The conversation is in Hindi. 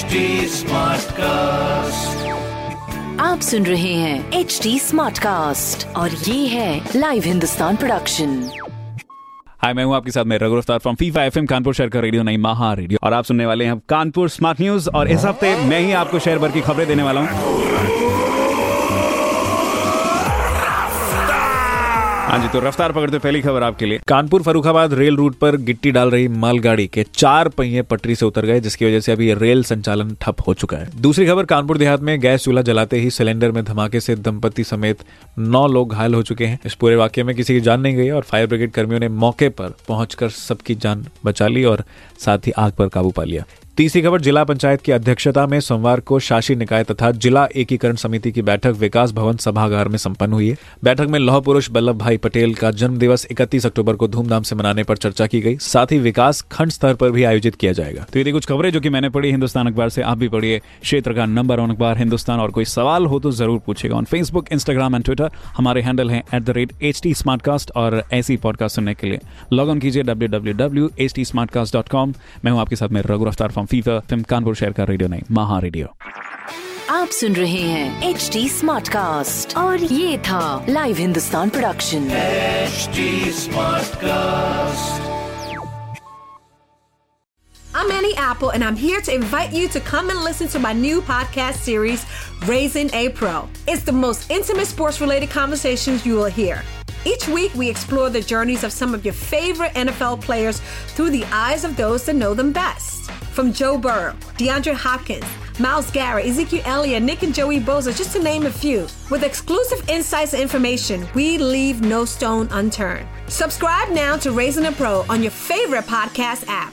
HD कास्ट आप सुन रहे हैं एच डी स्मार्ट कास्ट और ये है लाइव हिंदुस्तान प्रोडक्शन हाय मैं हूँ आपके साथ मैं Raghu from Fever FM Kanpur शहर का रेडियो नहीं महा रेडियो और आप सुनने वाले हैं कानपुर स्मार्ट न्यूज़ और इस हफ़्ते मैं ही आपको शहर भर की खबरें देने वाला हूँ। हाँ जी तो रफ्तार पकड़ते पहली खबर आपके लिए। कानपुर फरुखाबाद रेल रूट पर गिट्टी डाल रही मालगाड़ी के चार पहिए पटरी से उतर गए, जिसकी वजह से अभी रेल संचालन ठप हो चुका है। दूसरी खबर, कानपुर देहात में गैस चूल्हा जलाते ही सिलेंडर में धमाके से दंपति समेत नौ लोग घायल हो चुके हैं। इस पूरे वाक्य में किसी की जान नहीं गई और फायर ब्रिगेड कर्मियों ने मौके पर पहुंचकर सबकी जान बचा ली और साथ ही आग पर काबू पा लिया। तीसरी खबर, जिला पंचायत की अध्यक्षता में सोमवार को शासी निकाय तथा जिला एकीकरण समिति की बैठक विकास भवन सभागार में संपन्न हुई है। बैठक में लौह पुरुष वल्लभ भाई पटेल का जन्म दिवस इकतीस अक्टूबर को धूमधाम से मनाने पर चर्चा की गई। साथ ही विकास खंड स्तर पर भी आयोजित किया जाएगा। तो ये कुछ खबरें जो की मैंने पढ़ी हिंदुस्तान अखबार से, आप भी पढ़िए। क्षेत्र का नंबर वन अखबार हिंदुस्तान। और कोई सवाल हो तो ज़रूर पूछेगा। On Facebook Instagram and Twitter हमारे हैंडल है एट और ऐसी पॉडकास्ट सुनने के लिए। लॉग ऑन कीजिए डब्ल्यू मैं हूँ आपके साथ में रघु रफ्तार फ्रॉम फीफा फिल्म कानपुर शहर का रेडियो नहीं महा रेडियो आप सुन रहे हैं एच डी स्मार्ट कास्ट और ये था live Hindustan production HD Smartcast. I'm Annie Apple, and I'm here to invite you to come and listen to my new podcast series, Raising a Pro. It's the most intimate sports related conversations you will hear. Each week, we explore the journeys of some of your favorite NFL players through the eyes of those that know them best. From Joe Burrow, DeAndre Hopkins, Miles Garrett, Ezekiel Elliott, Nick and Joey Boza, just to name a few. With exclusive insights and information, we leave no stone unturned. Subscribe now to Raising a Pro on your favorite podcast app.